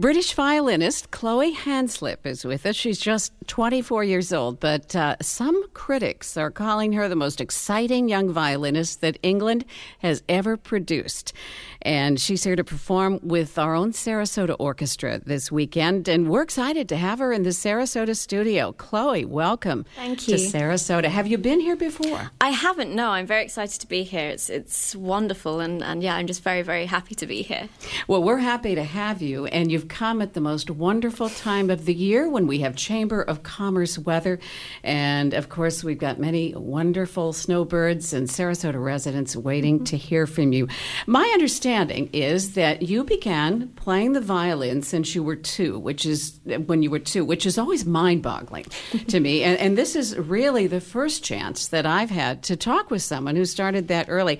British violinist Chloe Hanslip is with us. She's just 24 years old, but uh, some critics are calling her the most exciting young violinist that England has ever produced. And she's here to perform with our own Sarasota Orchestra this weekend. And we're excited to have her in the Sarasota studio. Chloe, welcome Thank you. to. Sarasota. Have you been here before? I haven't. No, I'm very excited to be here. It's it's wonderful, and, and yeah, I'm just very very happy to be here. Well, we're happy to have you, and you've come at the most wonderful time of the year when we have Chamber of Commerce weather. And of course, we've got many wonderful snowbirds and Sarasota residents waiting mm-hmm. to hear from you. My understanding is that you began playing the violin since you were two, which is when you were two, which is always mind boggling to me. And, and this is really the first chance that I've had to talk with someone who started that early.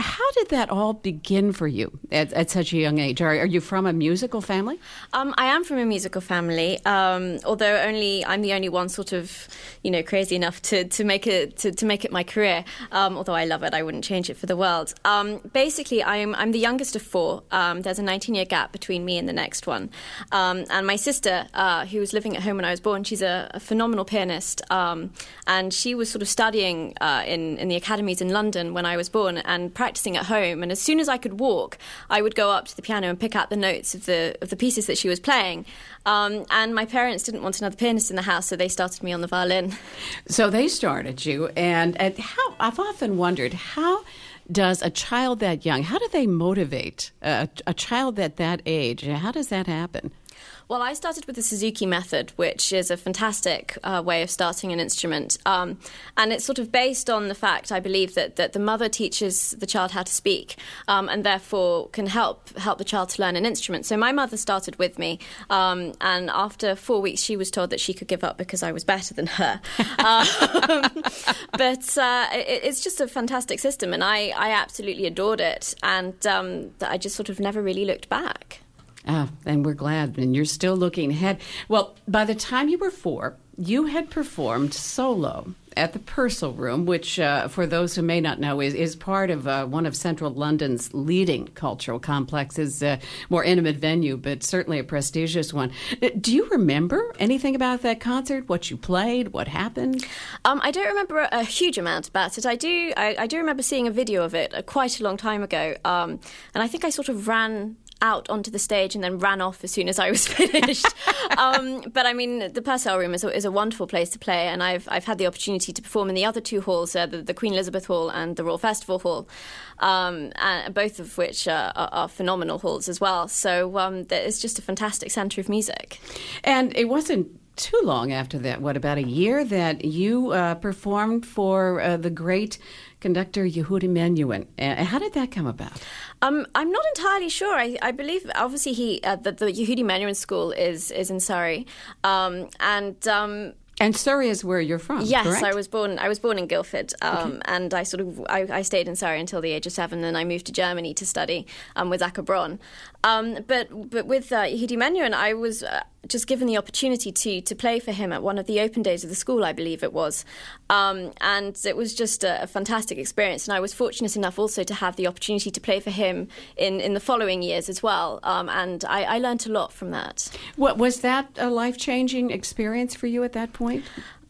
How did that all begin for you at, at such a young age? Are, are you from a musical family? Um, I am from a musical family, um, although only I'm the only one sort of, you know, crazy enough to, to make it to, to make it my career. Um, although I love it, I wouldn't change it for the world. Um, basically, I'm I'm the youngest of four. Um, there's a 19 year gap between me and the next one, um, and my sister, uh, who was living at home when I was born, she's a, a phenomenal pianist, and she was sort of studying uh, in in the academies in London when I was born and practicing at home. And as soon as I could walk, I would go up to the piano and pick out the notes of the of the pieces that she was playing. Um, and my parents didn't want another pianist in the house, so they started me on the violin. So they started you, and, and how I've often wondered how does a child that young how do they motivate a, a child at that age? How does that happen? Well, I started with the Suzuki method, which is a fantastic uh, way of starting an instrument. Um, and it's sort of based on the fact, I believe, that, that the mother teaches the child how to speak um, and therefore can help help the child to learn an instrument. So my mother started with me. Um, and after four weeks, she was told that she could give up because I was better than her. Um, but uh, it, it's just a fantastic system. And I, I absolutely adored it. And um, I just sort of never really looked back. Ah, and we're glad. And you're still looking ahead. Well, by the time you were four, you had performed solo at the Purcell Room, which, uh, for those who may not know, is, is part of uh, one of central London's leading cultural complexes, uh, more intimate venue, but certainly a prestigious one. Uh, do you remember anything about that concert? What you played? What happened? Um, I don't remember a huge amount about it. I do. I, I do remember seeing a video of it uh, quite a long time ago, um, and I think I sort of ran out onto the stage and then ran off as soon as I was finished. um, but I mean, the Purcell Room is a, is a, wonderful place to play, and I've I've had the opportunity to perform in the other two halls, uh, the, the, Queen Elizabeth Hall and the Royal Festival Hall, um, both of which are, are, are, phenomenal halls as well. So um, it's just a fantastic centre of music. And it wasn't too long after that. What about a year that you uh, performed for uh, the great conductor Yehudi Menuhin? Uh, how did that come about? Um, I'm not entirely sure. I, I believe obviously he uh, the, the Yehudi Menuhin School is is in Surrey, um, and. Um, and Surrey is where you're from. Yes, correct? I was born. I was born in Guildford, um, okay. and I sort of I, I, stayed in Surrey until the age of seven. Then I moved to Germany to study um, with Zakhar Bron. Um, but but with uh, Yehudi Menuhin, I was uh, just given the opportunity to to play for him at one of the open days of the school, I believe it was, um, and it was just a, a, fantastic experience. And I was fortunate enough also to have the opportunity to play for him in, in the following years as well. Um, and I, I learned a lot from that. What was that a life changing experience for you at that point?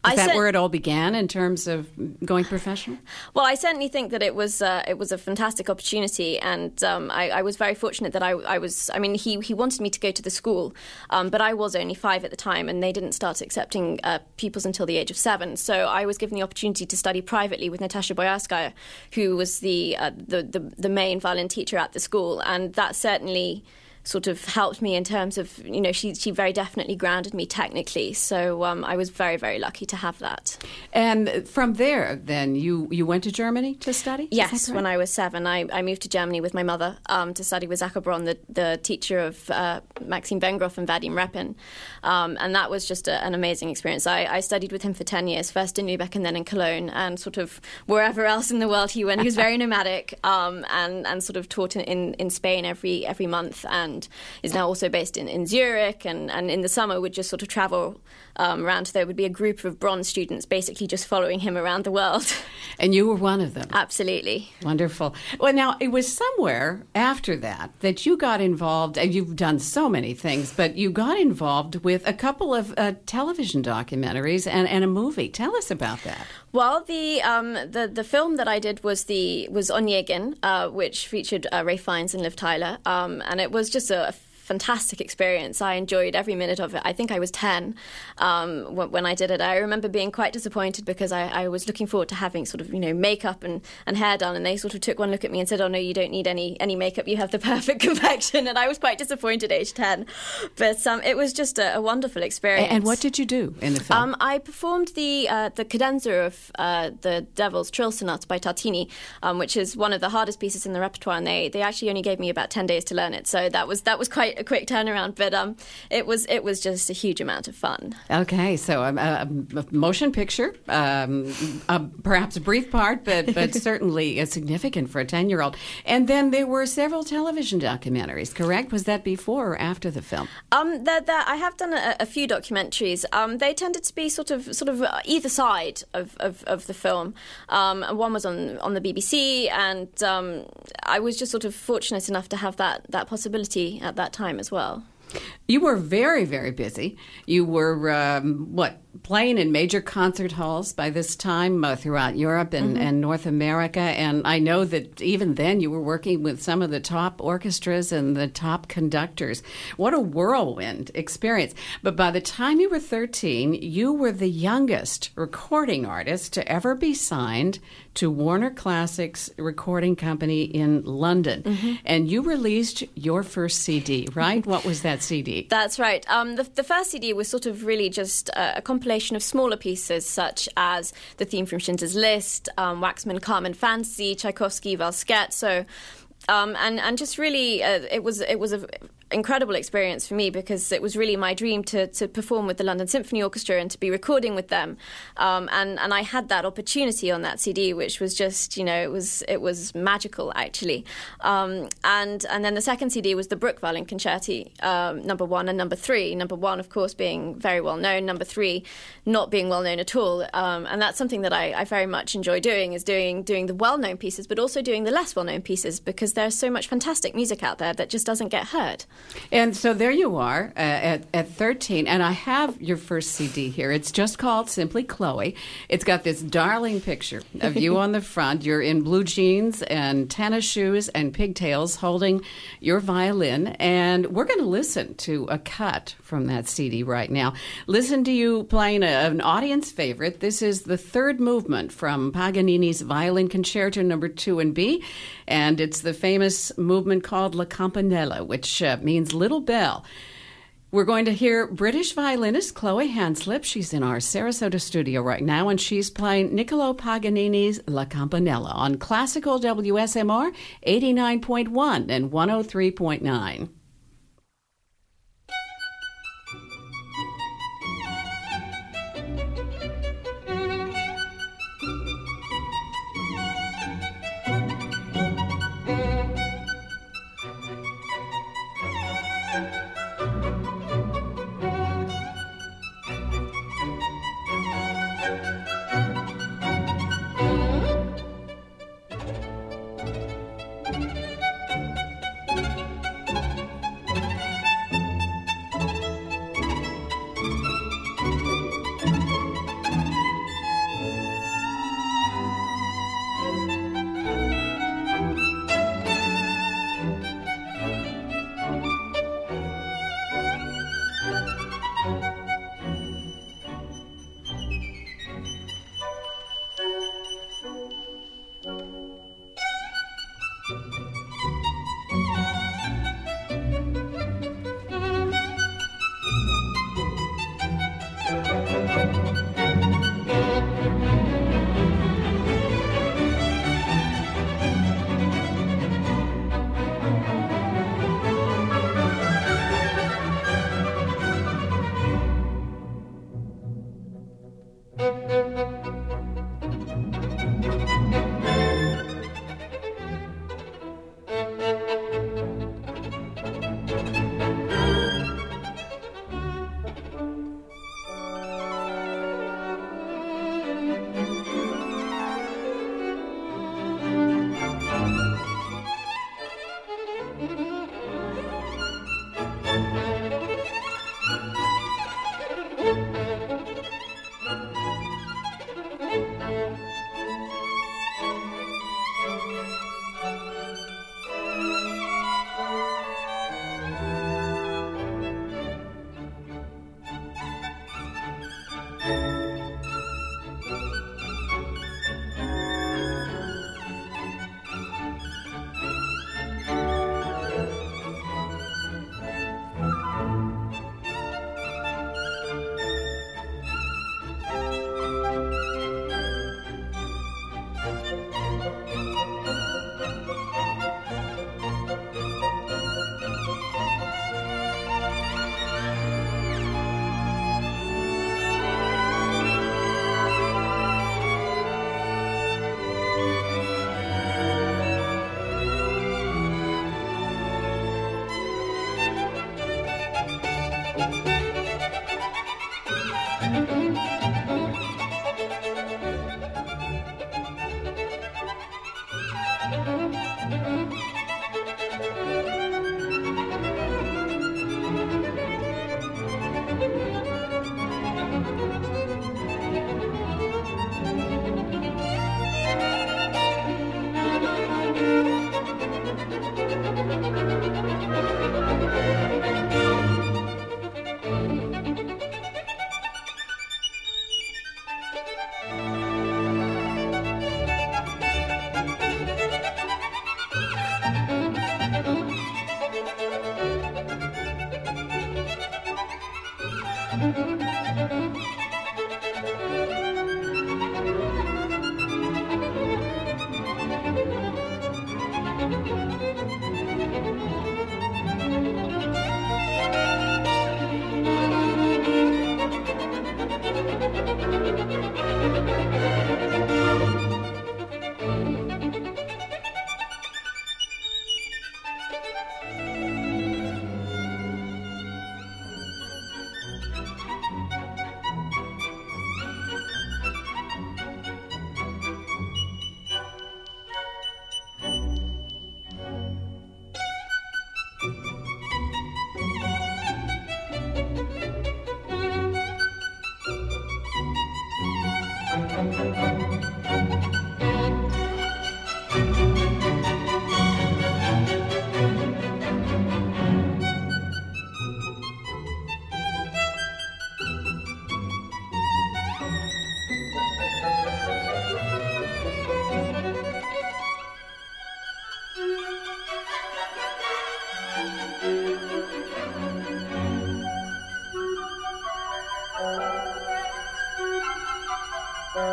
Is I that where it all began in terms of going professional? Well, I certainly think that it was uh, it was a fantastic opportunity, and um, I, I, was very fortunate that I, I, was. I mean, he he wanted me to go to the school, um, but I was only five at the time, and they didn't start accepting uh, pupils until the age of seven. So I was given the opportunity to study privately with Natasha Boyarskaya, who was the, uh, the the the main violin teacher at the school, and that certainly sort of helped me in terms of you know she she very definitely grounded me technically. So um, I was very very lucky to have that. And from there then you you went to Germany to study? Yes when I was seven. I, I moved to Germany with my mother um, to study with Zakhar the, the teacher of uh, Maxim Vengerov and Vadim Repin. Um, and that was just a, an amazing experience. I, I, studied with him for 10 years first in Lübeck and then in Cologne and sort of wherever else in the world he went. He was very nomadic um, and, and sort of taught in, in, in Spain every every month and and is now also based in, in Zurich. And, and in the summer would just sort of travel um, around. There would be a group of Bron's students basically just following him around the world. And you were one of them. Absolutely. Wonderful. Well, now it was somewhere after that that you got involved, and you've done so many things, but you got involved with a couple of uh, television documentaries and, and a movie. Tell us about that. Well, the um, the the film that I did was the was Onegin, uh, which featured uh, Ralph Fiennes and Liv Tyler, um, and it was just a, a fantastic experience. I enjoyed every minute of it. I think I was 10 um, when I did it. I remember being quite disappointed because I, I, was looking forward to having sort of, you know, makeup and, and hair done. And they sort of took one look at me and said, oh, no, you don't need any, any makeup. You have the perfect complexion. And I was quite disappointed age 10. But um, it was just a, a, wonderful experience. And what did you do in the film? Um, I performed the, uh, the cadenza of uh, the Devil's Trill Sonata by Tartini, um, which is one of the hardest pieces in the repertoire. And they, they actually only gave me about 10 days to learn it. So that was, that was quite a quick turnaround, but um, it was it was just a huge amount of fun. Okay, so um, a, a motion picture, um, a, perhaps a brief part, but but certainly significant for a ten year old. And then there were several television documentaries. Correct? Was that before or after the film? Um, that, I have done a, a few documentaries. Um, they tended to be sort of sort of either side of, of, of the film. Um, one was on on the BBC, and um, I was just sort of fortunate enough to have that that possibility at that time time as well. You were very, very busy. You were, um, what, playing in major concert halls by this time uh, throughout Europe and, mm-hmm. and, North America. And I know that even then you were working with some of the top orchestras and the top conductors. What a whirlwind experience. But by the time you were 13, you were the youngest recording artist to ever be signed to Warner Classics Recording Company in London. Mm-hmm. And you released your first CD, right? what was that CD? That's right. Um, the, the, first CD was sort of really just a, a, compilation of smaller pieces, such as the theme from Schindler's List, um, Waxman Carmen Fancy, Tchaikovsky, Valsquette. So um, and and just really, uh, it was it was a incredible experience for me because it was really my dream to, to perform with the London Symphony Orchestra and to be recording with them. Um, and and I had that opportunity on that CD, which was just you know it was it was magical actually. Um, and and then the second CD was the Bruch Violin Concerti, um, number one and number three. Number one, of course, being very well known. Number three, not being well known at all. Um, and that's something that I, I very much enjoy doing is doing doing the well known pieces, but also doing the less well known pieces because there's so much fantastic music out there that just doesn't get heard. And so there you are uh, at, at 13, and I have your first CD here. It's just called Simply Chloe. It's got this darling picture of you on the front. You're in blue jeans and tennis shoes and pigtails holding your violin, and we're going to listen to a cut from that CD right now. Listen to you playing a, an audience favorite. This is the third movement from Paganini's Violin Concerto Number Two in B, and it's the famous movement called La Campanella, which uh, means Little Bell. We're going to hear British violinist Chloe Hanslip. She's in our Sarasota studio right now, and she's playing Niccolo Paganini's La Campanella on classical WSMR 89.1 and 103.9.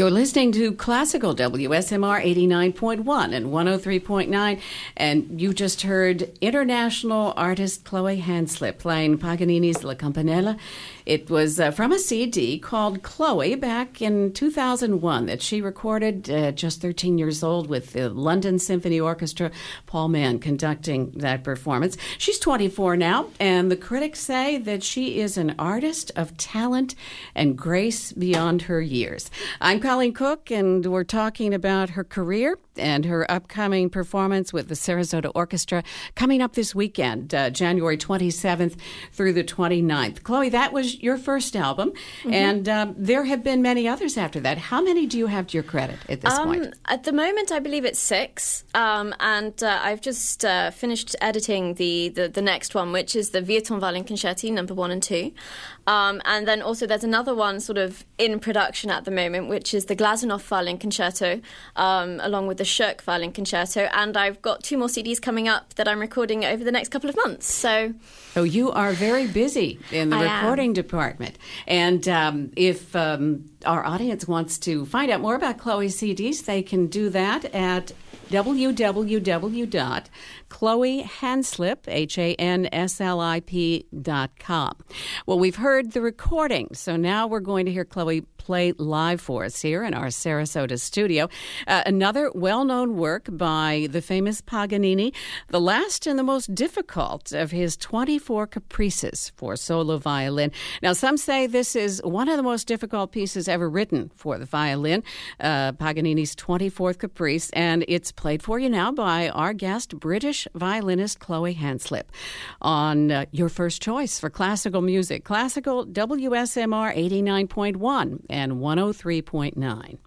You're listening to Classical WSMR 89.1 and 103.9, and you just heard international artist Chloe Hanslip playing Paganini's La Campanella. It was uh, from a CD called Chloe back in 2001 that she recorded uh, just 13 years old with the London Symphony Orchestra, Paul Mann conducting that performance. She's 24 now, and the critics say that she is an artist of talent and grace beyond her years. I'm Coleen Cook, and we're talking about her career and her upcoming performance with the Sarasota Orchestra coming up this weekend, uh, January 27th through the 29th. Chloe, that was your first album, mm-hmm. and um, there have been many others after that. How many do you have to your credit at this um, point? At the moment, I believe it's six, um, and uh, I've just uh, finished editing the, the, the, next one, which is the Vieuxtemps Violin Concerti, number one and two. Um, and then also there's another one sort of in production at the moment, which is the Glazunov Violin Concerto, um, along with the Shirk Violin Concerto. And I've got two more CDs coming up that I'm recording over the next couple of months. So, oh, you are very busy in the I recording am. department. And um, if um, our audience wants to find out more about Chloe's CDs, they can do that at www.chloehanslip. Well, we've heard the recording, so now we're going to hear Chloe play live for us here in our Sarasota studio. Uh, another well known work by the famous Paganini, the last and the most difficult of his 24 caprices for solo violin. Now, some say this is one of the most difficult pieces ever written for the violin, uh, Paganini's 24th caprice, and it's played for you now by our guest, British violinist Chloe Hanslip, on uh, your first choice for classical music, classical WSMR 89.1 and 103.9.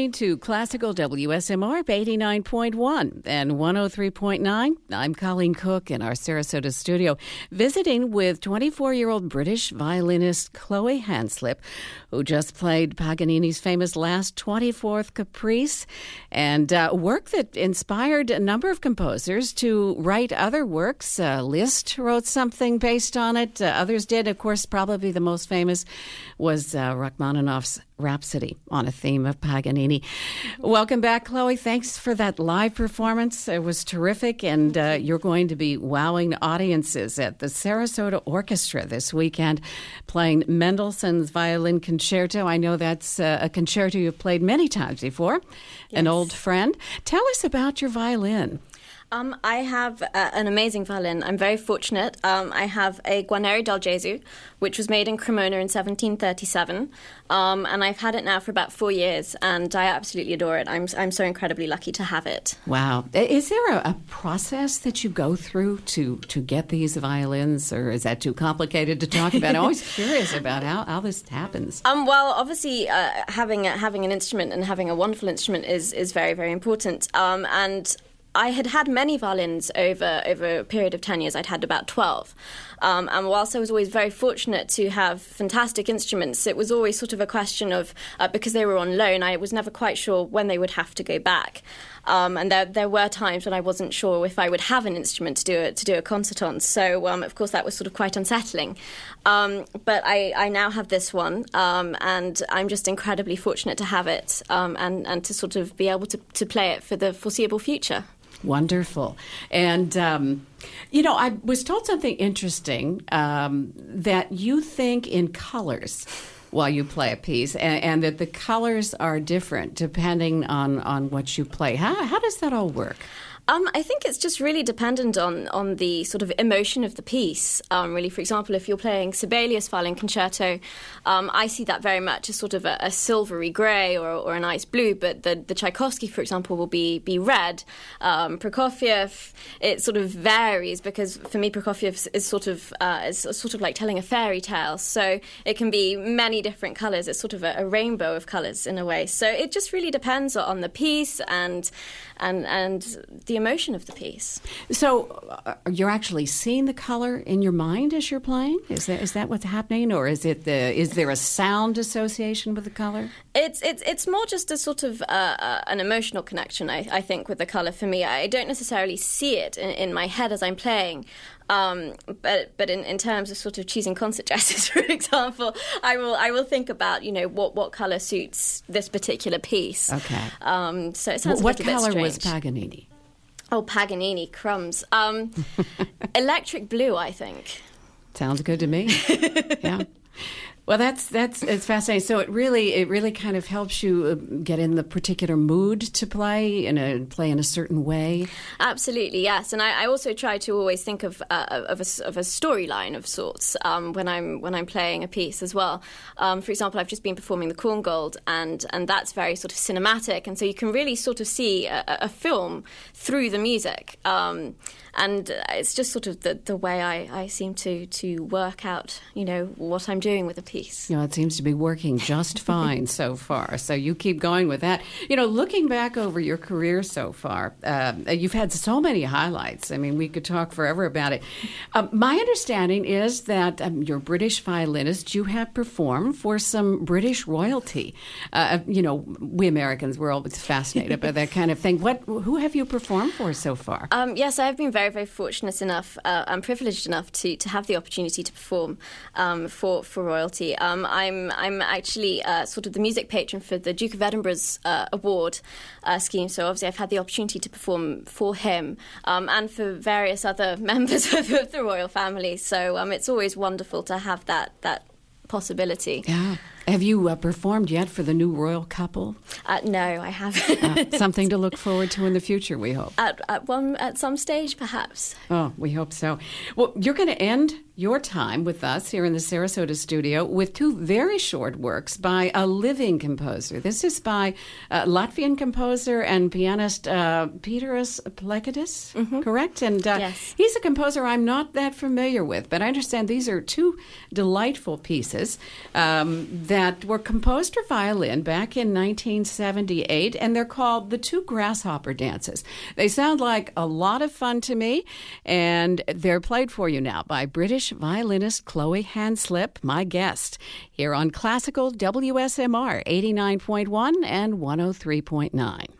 listening to Classical WSMR 89.1 and 103.9. I'm Coleen Cook in our Sarasota studio, visiting with 24 year old British violinist Chloe Hanslip, who just played Paganini's famous Last 24th Caprice, and uh, work that inspired a number of composers to write other works. Uh, Liszt wrote something based on it, uh, others did. Of course, probably the most famous was uh, Rachmaninoff's Rhapsody on a theme of Paganini. Welcome back, Chloe. Thanks for that live performance. It was terrific, and uh, you're going to be wowing audiences at the Sarasota Orchestra this weekend, playing Mendelssohn's Violin Concerto. I know that's uh, a concerto you've played many times before, yes. an old friend. Tell us about your violin. Um, I have uh, an amazing violin. I'm very fortunate. Um, I have a Guarneri del Gesù, which was made in Cremona in 1737, um, and I've had it now for about four years, and I absolutely adore it. I'm I'm so incredibly lucky to have it. Wow! Is there a, a process that you go through to to get these violins, or is that too complicated to talk about? I'm always curious about how, how this happens. Um, well, obviously, uh, having a, having an instrument and having a wonderful instrument is is very very important, um, and I had had many violins over over a period of ten years. I'd had about twelve, um, and whilst I was always very fortunate to have fantastic instruments, it was always sort of a question of uh, because they were on loan. I was never quite sure when they would have to go back, um, and there there were times when I wasn't sure if I would have an instrument to do it to do a concert on. So um, of course that was sort of quite unsettling. Um, but I, I now have this one, um, and I'm just incredibly fortunate to have it um, and and to sort of be able to to play it for the foreseeable future. Wonderful. And, um, you know, I was told something interesting um, that you think in colors while you play a piece, and, and, that the colors are different depending on, on what you play. How, how does that all work? Um, I think it's just really dependent on on the sort of emotion of the piece. Um, really, for example, if you're playing Sibelius Violin Concerto, um, I see that very much as sort of a, a silvery grey or, or, a nice blue. But the, the Tchaikovsky, for example, will be be red. Um, Prokofiev, it sort of varies because for me, Prokofiev is sort of uh, is sort of like telling a fairy tale. So it can be many different colours. It's sort of a, a rainbow of colours in a way. So it just really depends on the piece and and and the emotion of the piece. So uh, you're actually seeing the color in your mind as you're playing. Is that is that what's happening, or is it the is there a sound association with the color? It's it's it's more just a sort of uh, uh, an emotional connection. I, I think with the color for me, I don't necessarily see it in, in my head as I'm playing. Um, but but in, in terms of sort of choosing concert dresses, for example, I will I will think about you know what, what color suits this particular piece. Okay. Um, so it sounds good. what color was Paganini? Oh, Paganini crumbs. Um, electric blue, I think. Sounds good to me. yeah. Well, that's that's it's fascinating. So it really it really kind of helps you uh, get in the particular mood to play and play in a certain way. Absolutely, yes. And I, I also try to always think of uh, of a, of a storyline of sorts um, when I'm when I'm playing a piece as well. Um, for example, I've just been performing the Korngold, and and that's very sort of cinematic, and so you can really sort of see a, a film through the music. Um, and it's just sort of the, the way I, I seem to, to work out, you know, what I'm doing with a piece. You know, it seems to be working just fine so far. So you keep going with that. You know, looking back over your career so far, uh, you've had so many highlights. I mean, we could talk forever about it. Um, my understanding is that um, you're a British violinist. You have performed for some British royalty. Uh, you know, we Americans, we're always fascinated by that kind of thing. What, who have you performed for so far? Um, yes, I've been very, very fortunate enough uh, and privileged enough to, to have the opportunity to perform um, for for royalty. Um, I'm I'm actually uh, sort of the music patron for the Duke of Edinburgh's uh, award uh, scheme. So obviously, I've had the opportunity to perform for him um, and for various other members of the royal family. So um, it's always wonderful to have that that possibility. Yeah. Have you uh, performed yet for the new royal couple? Uh, no, I haven't. Uh, something to look forward to in the future, we hope. At, at one at some stage, perhaps. Oh, we hope so. Well, you're going to end your time with us here in the Sarasota studio with two very short works by a living composer. This is by uh, Latvian composer and pianist uh, Peteris Plakidis, mm-hmm. correct? And uh, yes. he's a composer I'm not that familiar with, but I understand these are two delightful pieces um, that were composed for violin back in 1978, and they're called the Two Grasshopper Dances. They sound like a lot of fun to me, and they're played for you now by British violinist Chloe Hanslip, my guest, here on Classical WSMR 89.1 and 103.9.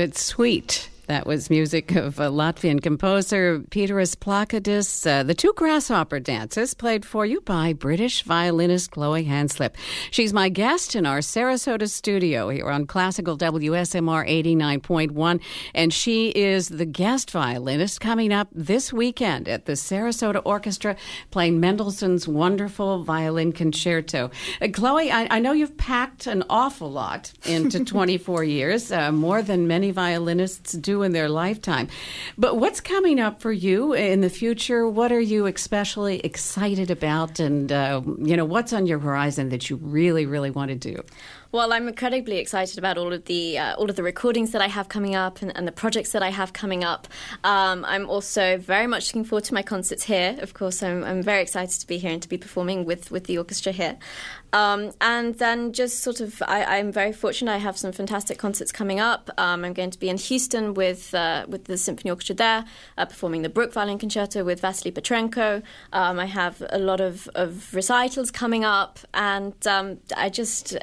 but sweet. That was music of a Latvian composer Peteris Plakidis. Uh, the two grasshopper dances played for you by British violinist Chloe Hanslip. She's my guest in our Sarasota studio here on Classical WSMR 89.1, and she is the guest violinist coming up this weekend at the Sarasota Orchestra playing Mendelssohn's wonderful violin concerto. Uh, Chloe, I, I, know you've packed an awful lot into 24 years, uh, more than many violinists do in their lifetime. But what's coming up for you in the future? What are you especially excited about? And, uh, you know, what's on your horizon that you really, really want to do? Well, I'm incredibly excited about all of the uh, all of the recordings that I have coming up and, and the projects that I have coming up. Um, I'm also very much looking forward to my concerts here. Of course, I'm, I'm very excited to be here and to be performing with with the orchestra here. Um, and then just sort of, I, am very fortunate. I have some fantastic concerts coming up. Um, I'm going to be in Houston with uh, with the symphony orchestra there, uh, performing the Bruch Violin Concerto with Vasily Petrenko. Um, I have a lot of, of recitals coming up, and um, I just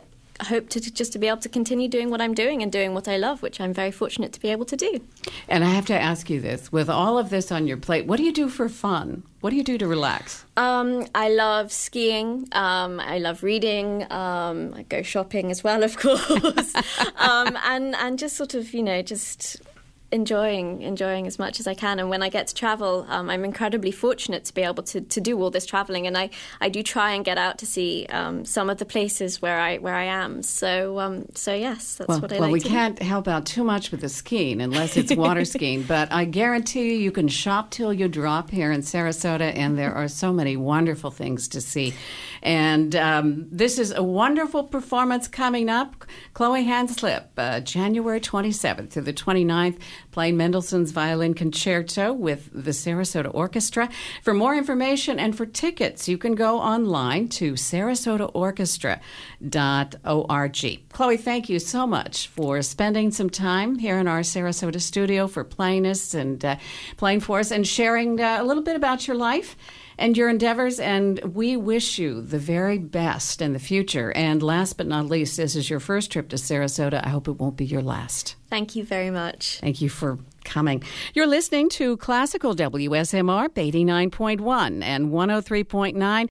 hope to just to be able to continue doing what I'm doing and doing what I love, which I'm very fortunate to be able to do. And I have to ask you this: with all of this on your plate, what do you do for fun? What do you do to relax? Um, I love skiing. Um, I love reading. Um, I go shopping as well, of course, um, and and just sort of you know just enjoying enjoying as much as I can. And when I get to travel, um, I'm incredibly fortunate to be able to, to do all this traveling. And I, I do try and get out to see um, some of the places where I where I am. So um, so yes, that's well, what I like. well, like. we can't help out too much with the skiing unless it's water skiing. But I guarantee you, you can shop till you drop here in Sarasota, and there are so many wonderful things to see. And um, this is a wonderful performance coming up. Chloe Hanslip, uh, January 27th through the 29th playing Mendelssohn's Violin Concerto with the Sarasota Orchestra. For more information and for tickets, you can go online to sarasotaorchestra.org. Chloe, thank you so much for spending some time here in our Sarasota studio for playing us and uh, playing for us and sharing uh, a little bit about your life and your endeavors. And we wish you the very best in the future. And last but not least, this is your first trip to Sarasota. I hope it won't be your last. Thank you very much. Thank you for coming. You're listening to Classical WSMR 89.1 and 103.9